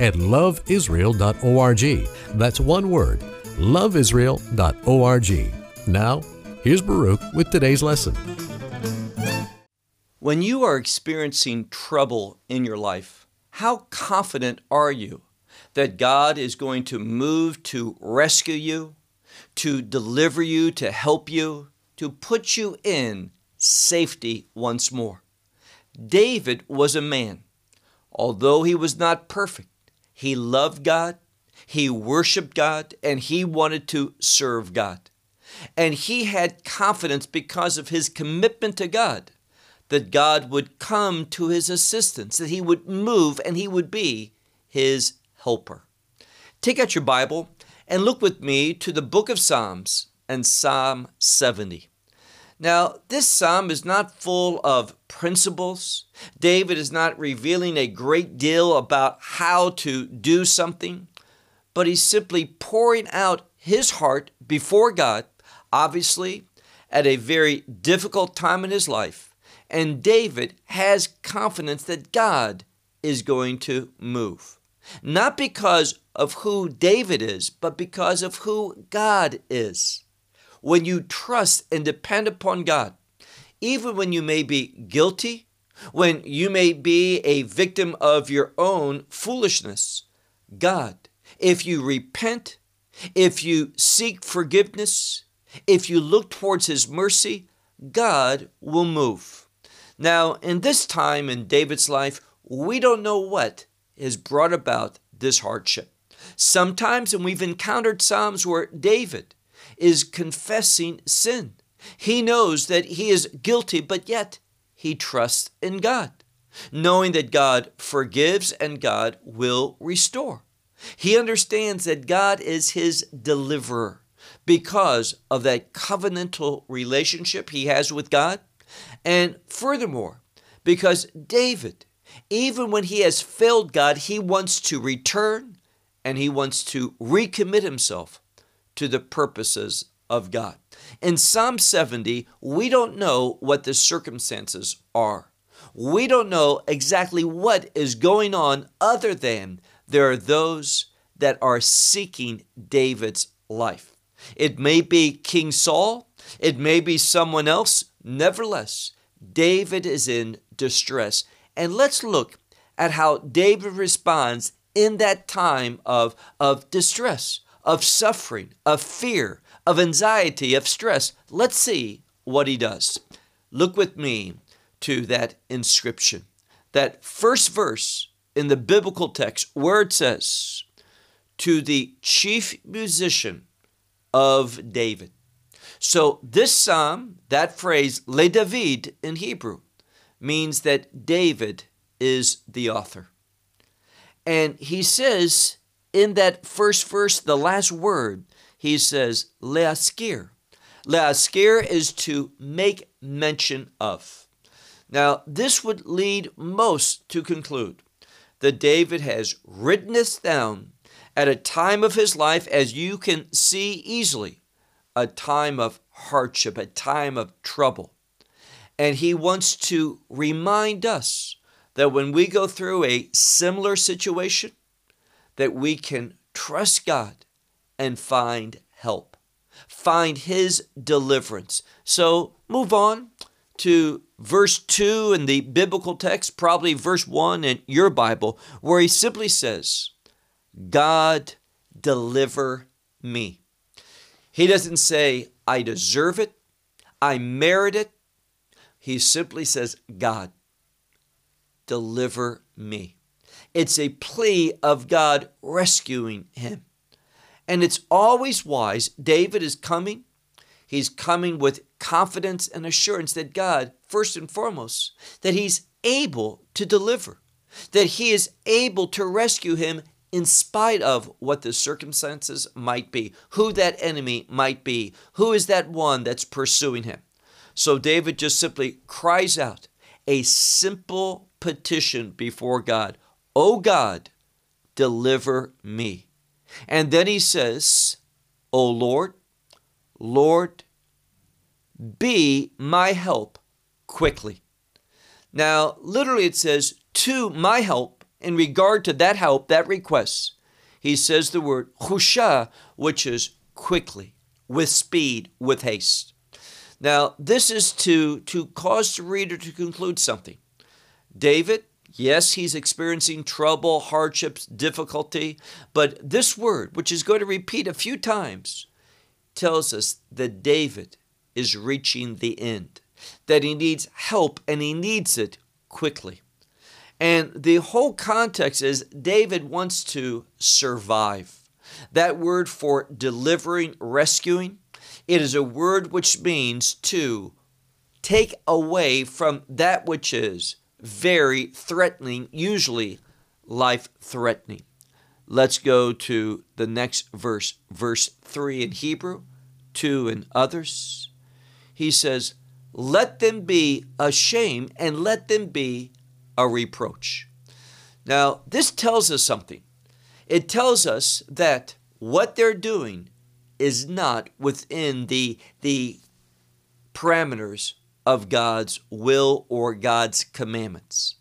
at loveisrael.org. That's one word, loveisrael.org. Now, here's Baruch with today's lesson. When you are experiencing trouble in your life, how confident are you that God is going to move to rescue you, to deliver you, to help you, to put you in safety once more? David was a man. Although he was not perfect, he loved God, he worshiped God, and he wanted to serve God. And he had confidence because of his commitment to God that God would come to his assistance, that he would move and he would be his helper. Take out your Bible and look with me to the book of Psalms and Psalm 70. Now, this psalm is not full of principles. David is not revealing a great deal about how to do something, but he's simply pouring out his heart before God, obviously, at a very difficult time in his life. And David has confidence that God is going to move. Not because of who David is, but because of who God is when you trust and depend upon God, even when you may be guilty, when you may be a victim of your own foolishness, God, if you repent, if you seek forgiveness, if you look towards His mercy, God will move. Now, in this time in David's life, we don't know what has brought about this hardship. Sometimes, and we've encountered Psalms where David is confessing sin. He knows that he is guilty, but yet he trusts in God, knowing that God forgives and God will restore. He understands that God is his deliverer because of that covenantal relationship he has with God. And furthermore, because David, even when he has failed God, he wants to return and he wants to recommit himself to the purposes of God. In Psalm 70, we don't know what the circumstances are. We don't know exactly what is going on, other than there are those that are seeking David's life. It may be King Saul, it may be someone else. Nevertheless, David is in distress. And let's look at how David responds in that time of, of distress of suffering, of fear, of anxiety, of stress. Let's see what he does. Look with me to that inscription, that first verse in the biblical text where it says, To the chief musician of David. So, this psalm, that phrase, Le David in Hebrew, means that David is the author. And he says in that first verse, the last word, he says, leaskir. Leaskir is to make mention of. Now, this would lead most to conclude that David has written this down at a time of his life, as you can see easily, a time of hardship, a time of trouble. And he wants to remind us that when we go through a similar situation, that we can trust God and find help, find His deliverance. So move on to verse 2 in the biblical text, probably verse 1 in your Bible, where he simply says, God deliver me. He doesn't say, I deserve it, I merit it. He simply says, God, deliver me. It's a plea of God rescuing him. And it's always wise. David is coming. He's coming with confidence and assurance that God, first and foremost, that he's able to deliver, that he is able to rescue him in spite of what the circumstances might be, who that enemy might be, who is that one that's pursuing him. So David just simply cries out a simple petition before God Oh God, deliver me. And then he says, O Lord, Lord, be my help quickly. Now, literally, it says, to my help, in regard to that help, that request, he says the word chusha, which is quickly, with speed, with haste. Now, this is to, to cause the reader to conclude something. David, yes, he's experiencing trouble, hardships, difficulty, but this word, which is going to repeat a few times, tells us that David is reaching the end, that he needs help and he needs it quickly. And the whole context is David wants to survive. That word for delivering, rescuing, it is a word which means to take away from that which is very threatening, usually life threatening. Let's go to the next verse, verse 3 in Hebrew, 2 in others. He says, Let them be ashamed and let them be a reproach. Now, this tells us something. It tells us that what they're doing is not within the, the parameters of God's will or God's commandments.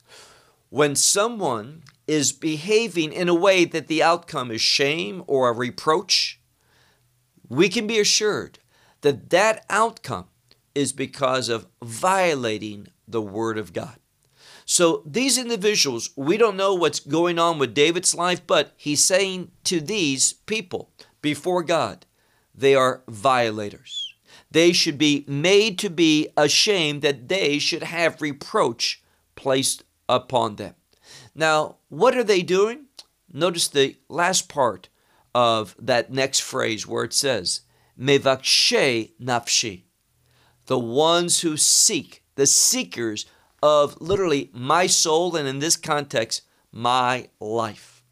When someone is behaving in a way that the outcome is shame or a reproach, we can be assured that that outcome is because of violating the Word of God. So these individuals, we don't know what's going on with David's life, but he's saying to these people before God, they are violators. They should be made to be ashamed that they should have reproach placed upon them. Now, what are they doing? Notice the last part of that next phrase where it says, Mevakshe nafshi, the ones who seek, the seekers of literally my soul, and in this context, my life.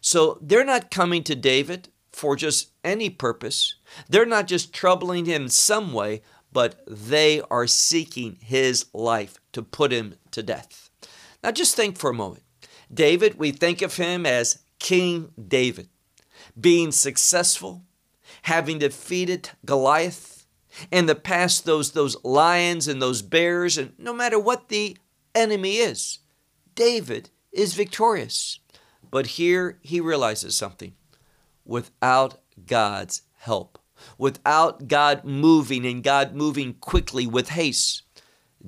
So they're not coming to David for just any purpose. They're not just troubling him some way, but they are seeking his life to put him to death. Now just think for a moment. David, we think of him as King David, being successful, having defeated Goliath, in the past those those lions and those bears and no matter what the enemy is david is victorious but here he realizes something without god's help without god moving and god moving quickly with haste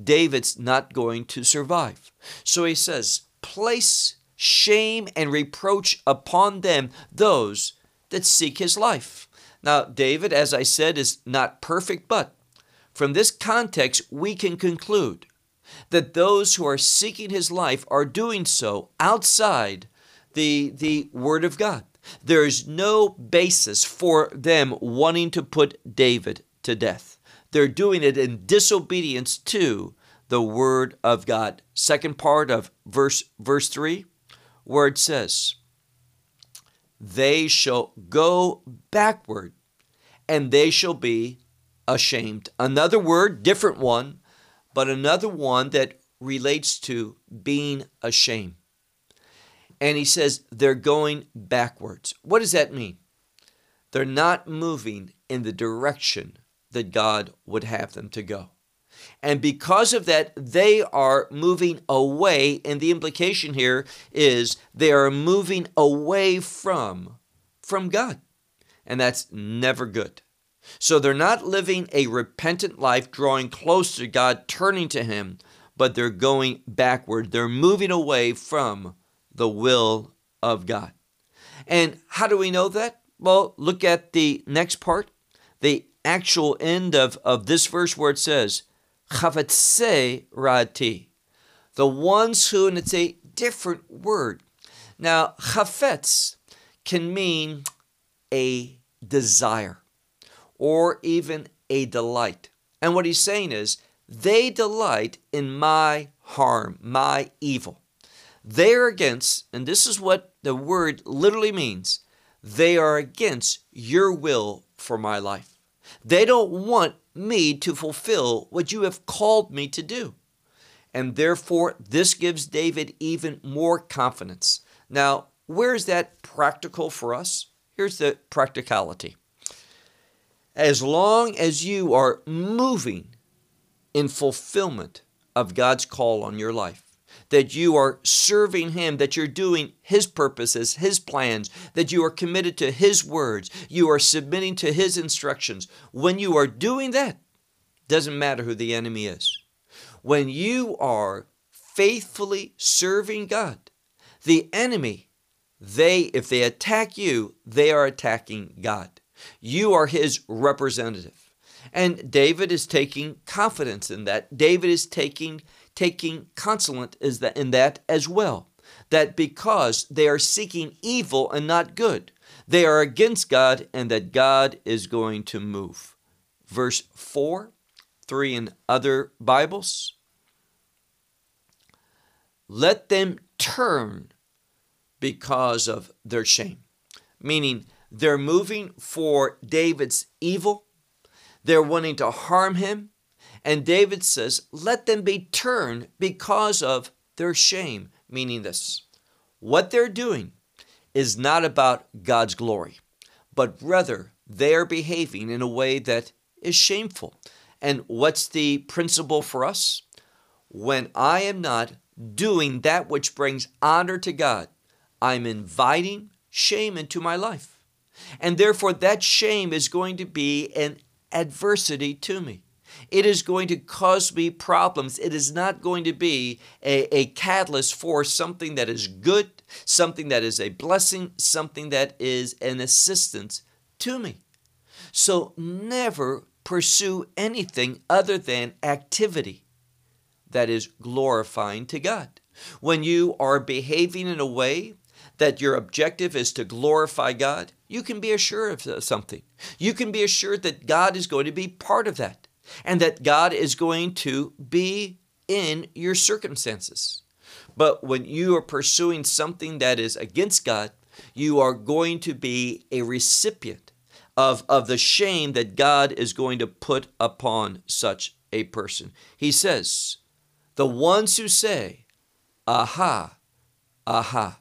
david's not going to survive so he says place shame and reproach upon them those that seek his life now, David, as I said, is not perfect, but from this context, we can conclude that those who are seeking his life are doing so outside the, the Word of God. There is no basis for them wanting to put David to death. They're doing it in disobedience to the Word of God. Second part of verse, verse 3, where it says, they shall go backward and they shall be ashamed. Another word, different one, but another one that relates to being ashamed. And he says they're going backwards. What does that mean? They're not moving in the direction that God would have them to go. And because of that, they are moving away. And the implication here is they are moving away from, from God. And that's never good. So they're not living a repentant life, drawing close to God, turning to Him, but they're going backward. They're moving away from the will of God. And how do we know that? Well, look at the next part, the actual end of, of this verse where it says, Chavetze rati. The ones who, and it's a different word. Now, chafetz can mean a desire or even a delight. And what he's saying is, they delight in my harm, my evil. They are against, and this is what the word literally means they are against your will for my life. They don't want me to fulfill what you have called me to do. And therefore, this gives David even more confidence. Now, where is that practical for us? Here's the practicality. As long as you are moving in fulfillment of God's call on your life, that you are serving Him, that you're doing His purposes, His plans, that you are committed to His words, you are submitting to His instructions. When you are doing that, doesn't matter who the enemy is. When you are faithfully serving God, the enemy, they, if they attack you, they are attacking God. You are His representative. And David is taking confidence in that. David is taking taking consolent is that in that as well. That because they are seeking evil and not good, they are against God and that God is going to move. Verse 4, 3 in other Bibles. Let them turn because of their shame. Meaning they're moving for David's evil, they're wanting to harm him, and David says, Let them be turned because of their shame, meaning this what they're doing is not about God's glory, but rather they are behaving in a way that is shameful. And what's the principle for us? When I am not doing that which brings honor to God, I'm inviting shame into my life. And therefore, that shame is going to be an adversity to me. It is going to cause me problems. It is not going to be a, a catalyst for something that is good, something that is a blessing, something that is an assistance to me. So never pursue anything other than activity that is glorifying to God. When you are behaving in a way that your objective is to glorify God, you can be assured of something. You can be assured that God is going to be part of that and that God is going to be in your circumstances. But when you are pursuing something that is against God, you are going to be a recipient of, of the shame that God is going to put upon such a person. He says, The ones who say, Aha, aha.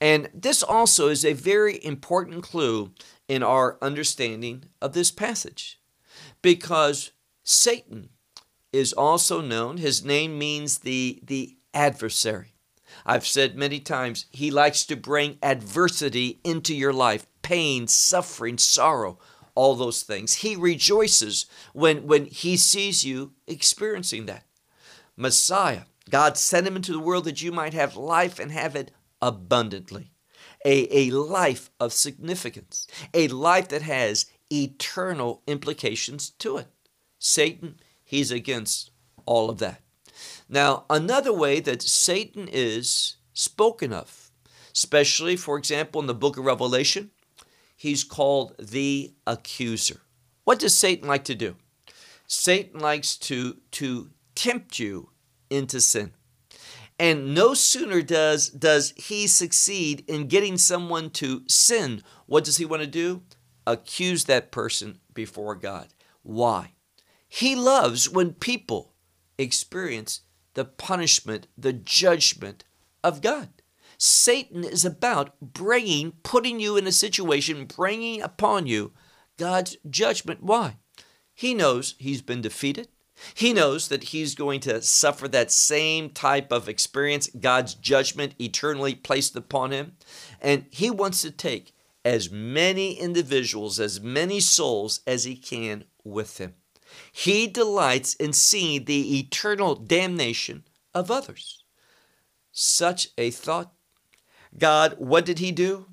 And this also is a very important clue in our understanding of this passage because Satan is also known, his name means the, the adversary. I've said many times, he likes to bring adversity into your life pain, suffering, sorrow, all those things. He rejoices when, when he sees you experiencing that. Messiah, God sent him into the world that you might have life and have it abundantly. A, a life of significance, a life that has eternal implications to it. Satan, he's against all of that. Now, another way that Satan is spoken of, especially, for example, in the book of Revelation, he's called the accuser. What does Satan like to do? Satan likes to, to tempt you into sin. And no sooner does, does he succeed in getting someone to sin, what does he want to do? Accuse that person before God. Why? He loves when people experience the punishment, the judgment of God. Satan is about bringing, putting you in a situation, bringing upon you God's judgment. Why? He knows he's been defeated. He knows that he's going to suffer that same type of experience, God's judgment eternally placed upon him. And he wants to take as many individuals, as many souls as he can with him. He delights in seeing the eternal damnation of others. Such a thought. God, what did He do?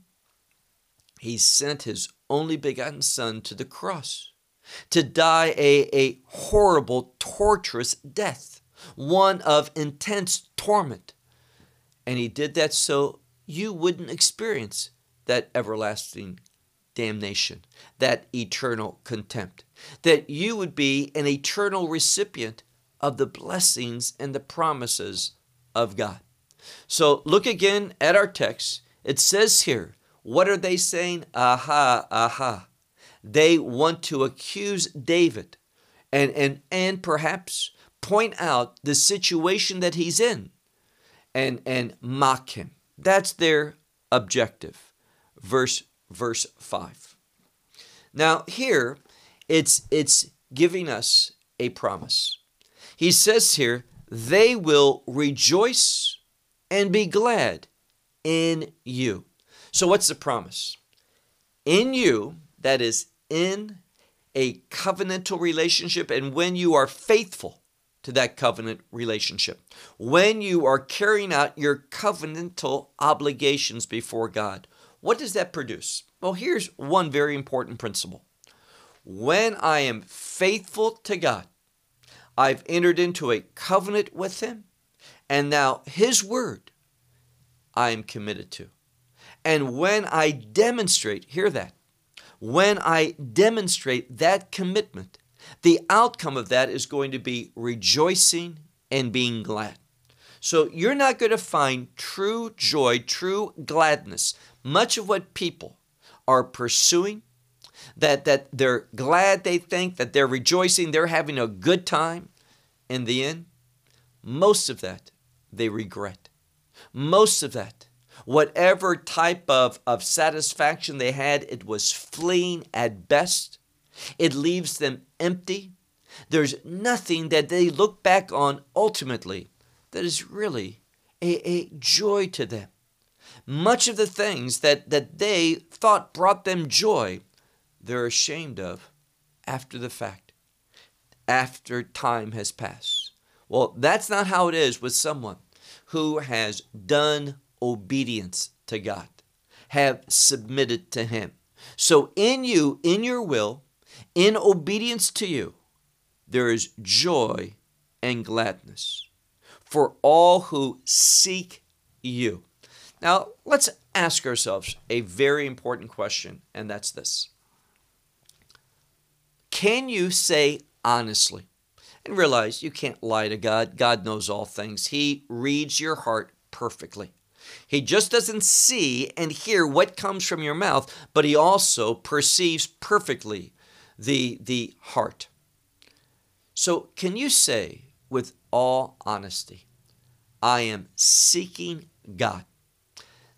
He sent His only begotten Son to the cross to die a, a horrible, torturous death, one of intense torment. And He did that so you wouldn't experience that everlasting damnation, that eternal contempt, that you would be an eternal recipient of the blessings and the promises of God. So look again at our text. It says here, what are they saying? Aha, aha. They want to accuse David and, and, and perhaps point out the situation that he's in and, and mock him. That's their objective. Verse, verse 5. Now here it's it's giving us a promise. He says here, they will rejoice and be glad in you. So what's the promise? In you, that is in a covenantal relationship and when you are faithful to that covenant relationship, when you are carrying out your covenantal obligations before God, what does that produce? Well, here's one very important principle. When I am faithful to God, I've entered into a covenant with Him, and now His Word I am committed to. And when I demonstrate, hear that, when I demonstrate that commitment, the outcome of that is going to be rejoicing and being glad. So you're not going to find true joy, true gladness. Much of what people are pursuing, that, that they're glad they think, that they're rejoicing, they're having a good time, in the end, most of that they regret. Most of that, whatever type of, of satisfaction they had, it was fleeing at best. It leaves them empty. There's nothing that they look back on ultimately that is really a, a joy to them. Much of the things that, that they thought brought them joy, they're ashamed of after the fact, after time has passed. Well, that's not how it is with someone who has done obedience to God, have submitted to Him. So, in you, in your will, in obedience to you, there is joy and gladness for all who seek you. Now, let's ask ourselves a very important question, and that's this Can you say honestly, and realize you can't lie to God. God knows all things. He reads your heart perfectly. He just doesn't see and hear what comes from your mouth, but he also perceives perfectly the, the heart. So, can you say with all honesty, I am seeking God?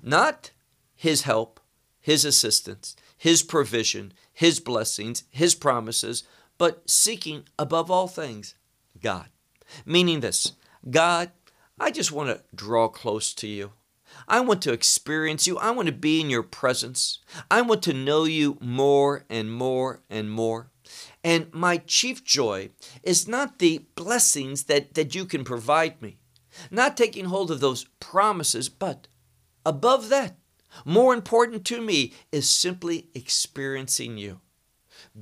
Not his help, his assistance, his provision, his blessings, his promises, but seeking above all things God. Meaning this God, I just want to draw close to you. I want to experience you. I want to be in your presence. I want to know you more and more and more. And my chief joy is not the blessings that, that you can provide me, not taking hold of those promises, but above that, more important to me is simply experiencing you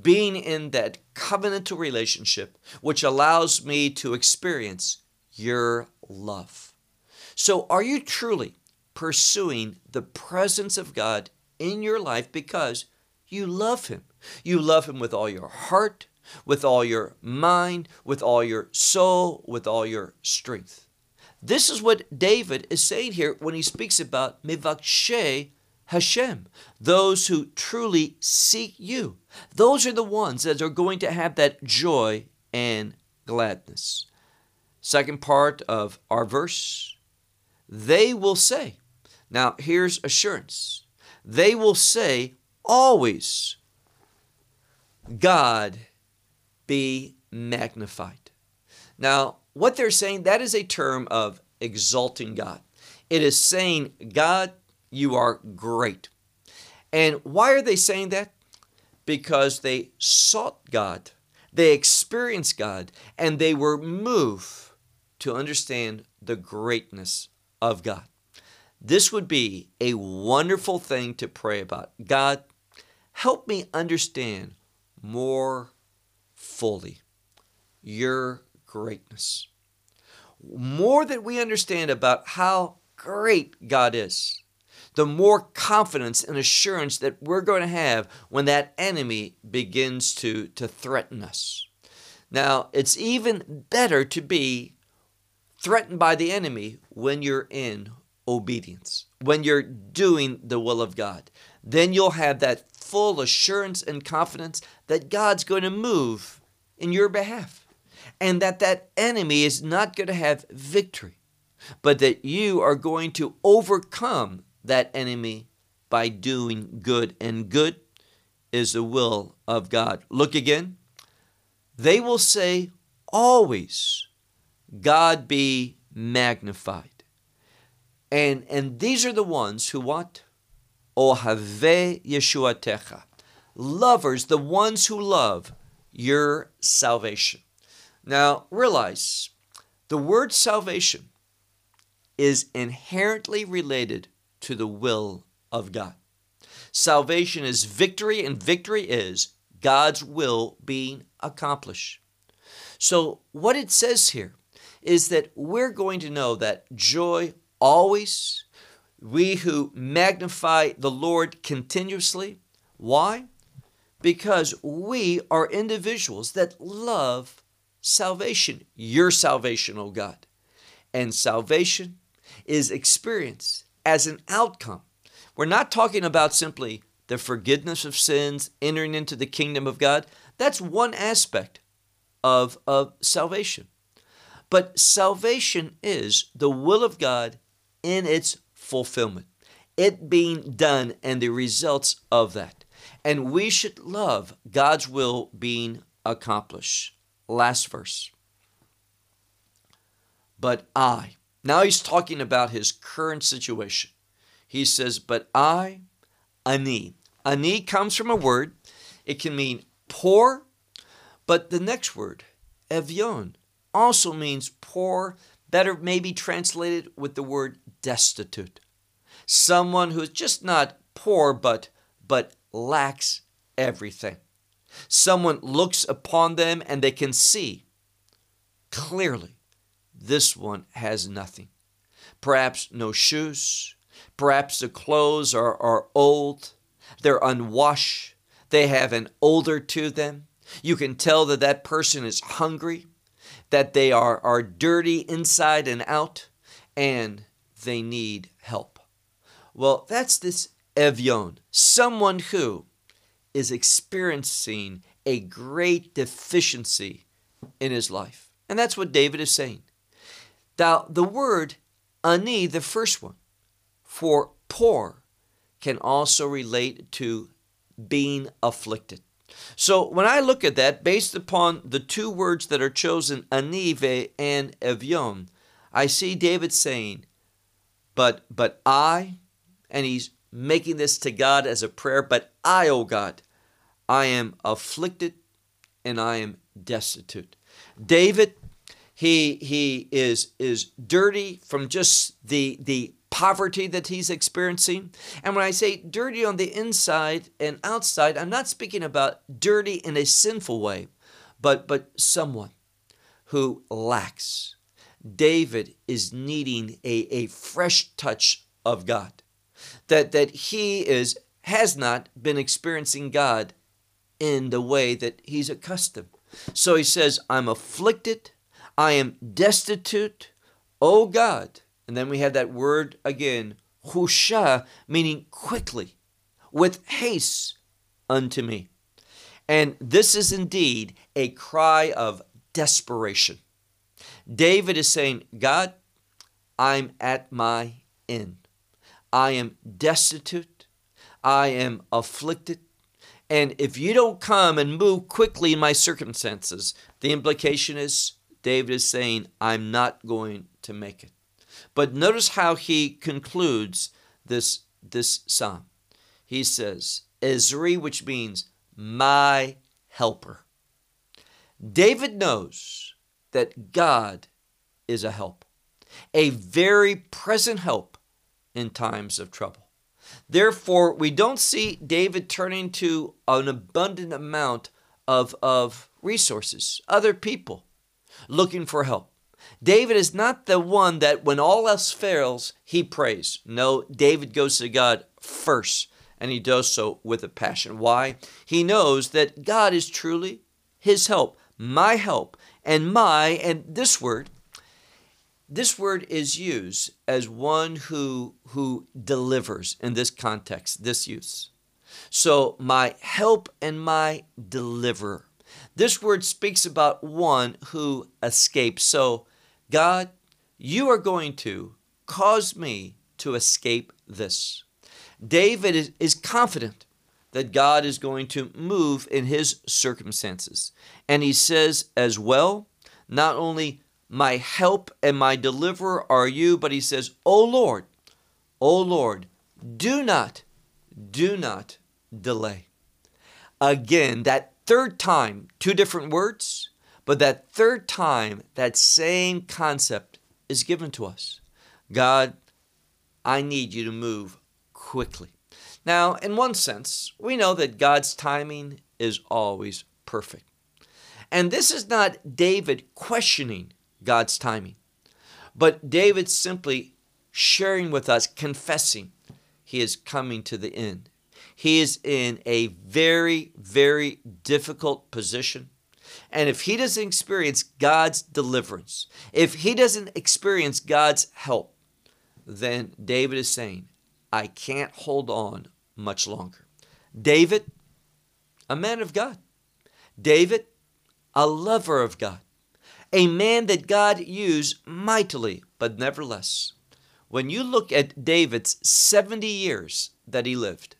being in that covenantal relationship, which allows me to experience your love. So, are you truly pursuing the presence of God in your life because you love Him? You love Him with all your heart, with all your mind, with all your soul, with all your strength. This is what David is saying here when he speaks about Mivakshe Hashem, those who truly seek you. Those are the ones that are going to have that joy and gladness. Second part of our verse, they will say, now here's assurance, they will say always, God be magnified. Now, what they're saying, that is a term of exalting God. It is saying, God, you are great. And why are they saying that? Because they sought God, they experienced God, and they were moved to understand the greatness of God. This would be a wonderful thing to pray about. God, help me understand more fully your greatness. More that we understand about how great God is the more confidence and assurance that we're going to have when that enemy begins to, to threaten us. Now, it's even better to be threatened by the enemy when you're in obedience, when you're doing the will of God. Then you'll have that full assurance and confidence that God's going to move in your behalf and that that enemy is not going to have victory, but that you are going to overcome that enemy by doing good. And good is the will of God. Look again. They will say always, God be magnified. And, and these are the ones who what? Ohave Yeshuatecha. Lovers, the ones who love your salvation. Now, realize the word salvation is inherently related to the will of God. Salvation is victory, and victory is God's will being accomplished. So, what it says here is that we're going to know that joy always, we who magnify the Lord continuously. Why? Because we are individuals that love salvation, your salvation, O God. And salvation is experienced as an outcome. We're not talking about simply the forgiveness of sins, entering into the kingdom of God. That's one aspect of, of salvation. But salvation is the will of God in its fulfillment, it being done and the results of that. And we should love God's will being accomplished. Last verse. But I, now he's talking about his current situation. He says, But I, ani. Ani comes from a word, it can mean poor, but the next word, evion, also means poor better maybe translated with the word destitute. Someone who is just not poor but but lacks everything. Someone looks upon them and they can see clearly this one has nothing. Perhaps no shoes, perhaps the clothes are, are old, they're unwashed, they have an odor to them. You can tell that that person is hungry that they are, are dirty inside and out and they need help. Well, that's this Evion, someone who is experiencing a great deficiency in his life. And that's what David is saying. Now, the word ani, the first one, for poor, can also relate to being afflicted. So when I look at that, based upon the two words that are chosen, anive and evion, I see David saying, but but I, and he's making this to God as a prayer, but I, O oh God, I am afflicted and I am destitute. David, he he is is dirty from just the the poverty that he's experiencing. And when I say dirty on the inside and outside, I'm not speaking about dirty in a sinful way, but, but someone who lacks. David is needing a, a fresh touch of God. That, that he is has not been experiencing God in the way that he's accustomed. So he says, I'm afflicted, I am destitute. O God, and then we have that word again, husha, meaning quickly, with haste unto me. And this is indeed a cry of desperation. David is saying, God, I'm at my end. I am destitute. I am afflicted. And if you don't come and move quickly in my circumstances, the implication is David is saying, I'm not going to make it. But notice how he concludes this, this psalm. He says, Ezri, which means my helper. David knows that God is a help, a very present help in times of trouble. Therefore, we don't see David turning to an abundant amount of, of resources, other people looking for help. David is not the one that when all else fails, he prays. No, David goes to God first, and he does so with a passion. Why? He knows that God is truly his help, my help, and my, and this word, this word is used as one who who delivers in this context, this use. So my help and my deliverer. This word speaks about one who escapes. So God, you are going to cause me to escape this. David is, is confident that God is going to move in his circumstances. And he says as well, not only my help and my deliverer are you, but he says, O Lord, O Lord, do not, do not delay. Again, that third time, two different words, but that third time, that same concept is given to us. God, I need you to move quickly. Now, in one sense, we know that God's timing is always perfect. And this is not David questioning God's timing, but David simply sharing with us, confessing he is coming to the end. He is in a very, very difficult position. And if he doesn't experience God's deliverance, if he doesn't experience God's help, then David is saying, I can't hold on much longer. David, a man of God. David, a lover of God. A man that God used mightily, but nevertheless. When you look at David's 70 years that he lived,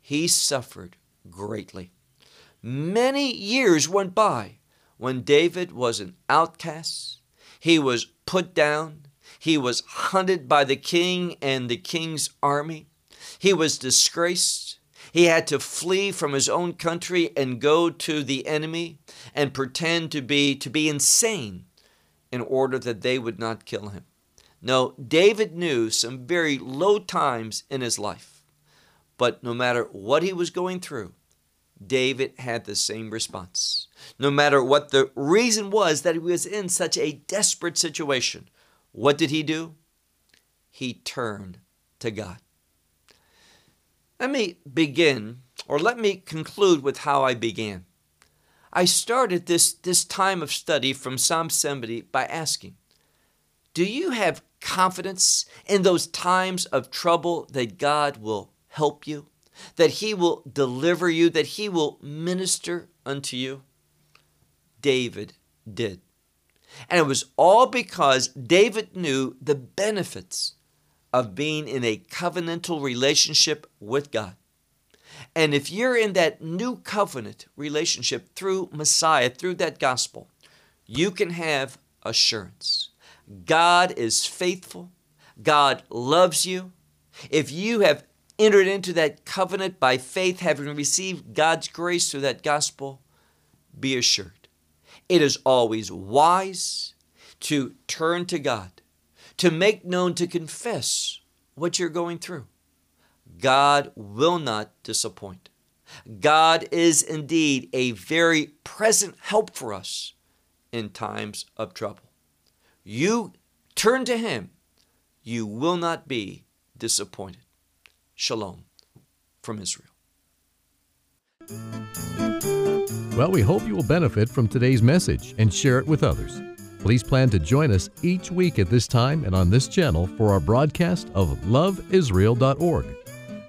he suffered greatly. Many years went by when David was an outcast. He was put down. He was hunted by the king and the king's army. He was disgraced. He had to flee from his own country and go to the enemy and pretend to be to be insane in order that they would not kill him. No, David knew some very low times in his life. But no matter what he was going through, David had the same response. No matter what the reason was that he was in such a desperate situation, what did he do? He turned to God. Let me begin, or let me conclude with how I began. I started this, this time of study from Psalm 70 by asking Do you have confidence in those times of trouble that God will help you, that He will deliver you, that He will minister unto you? David did. And it was all because David knew the benefits of being in a covenantal relationship with God. And if you're in that new covenant relationship through Messiah, through that gospel, you can have assurance. God is faithful. God loves you. If you have entered into that covenant by faith, having received God's grace through that gospel, be assured. It is always wise to turn to God to make known, to confess what you're going through. God will not disappoint. God is indeed a very present help for us in times of trouble. You turn to Him, you will not be disappointed. Shalom from Israel. Well, we hope you will benefit from today's message and share it with others. Please plan to join us each week at this time and on this channel for our broadcast of loveisrael.org.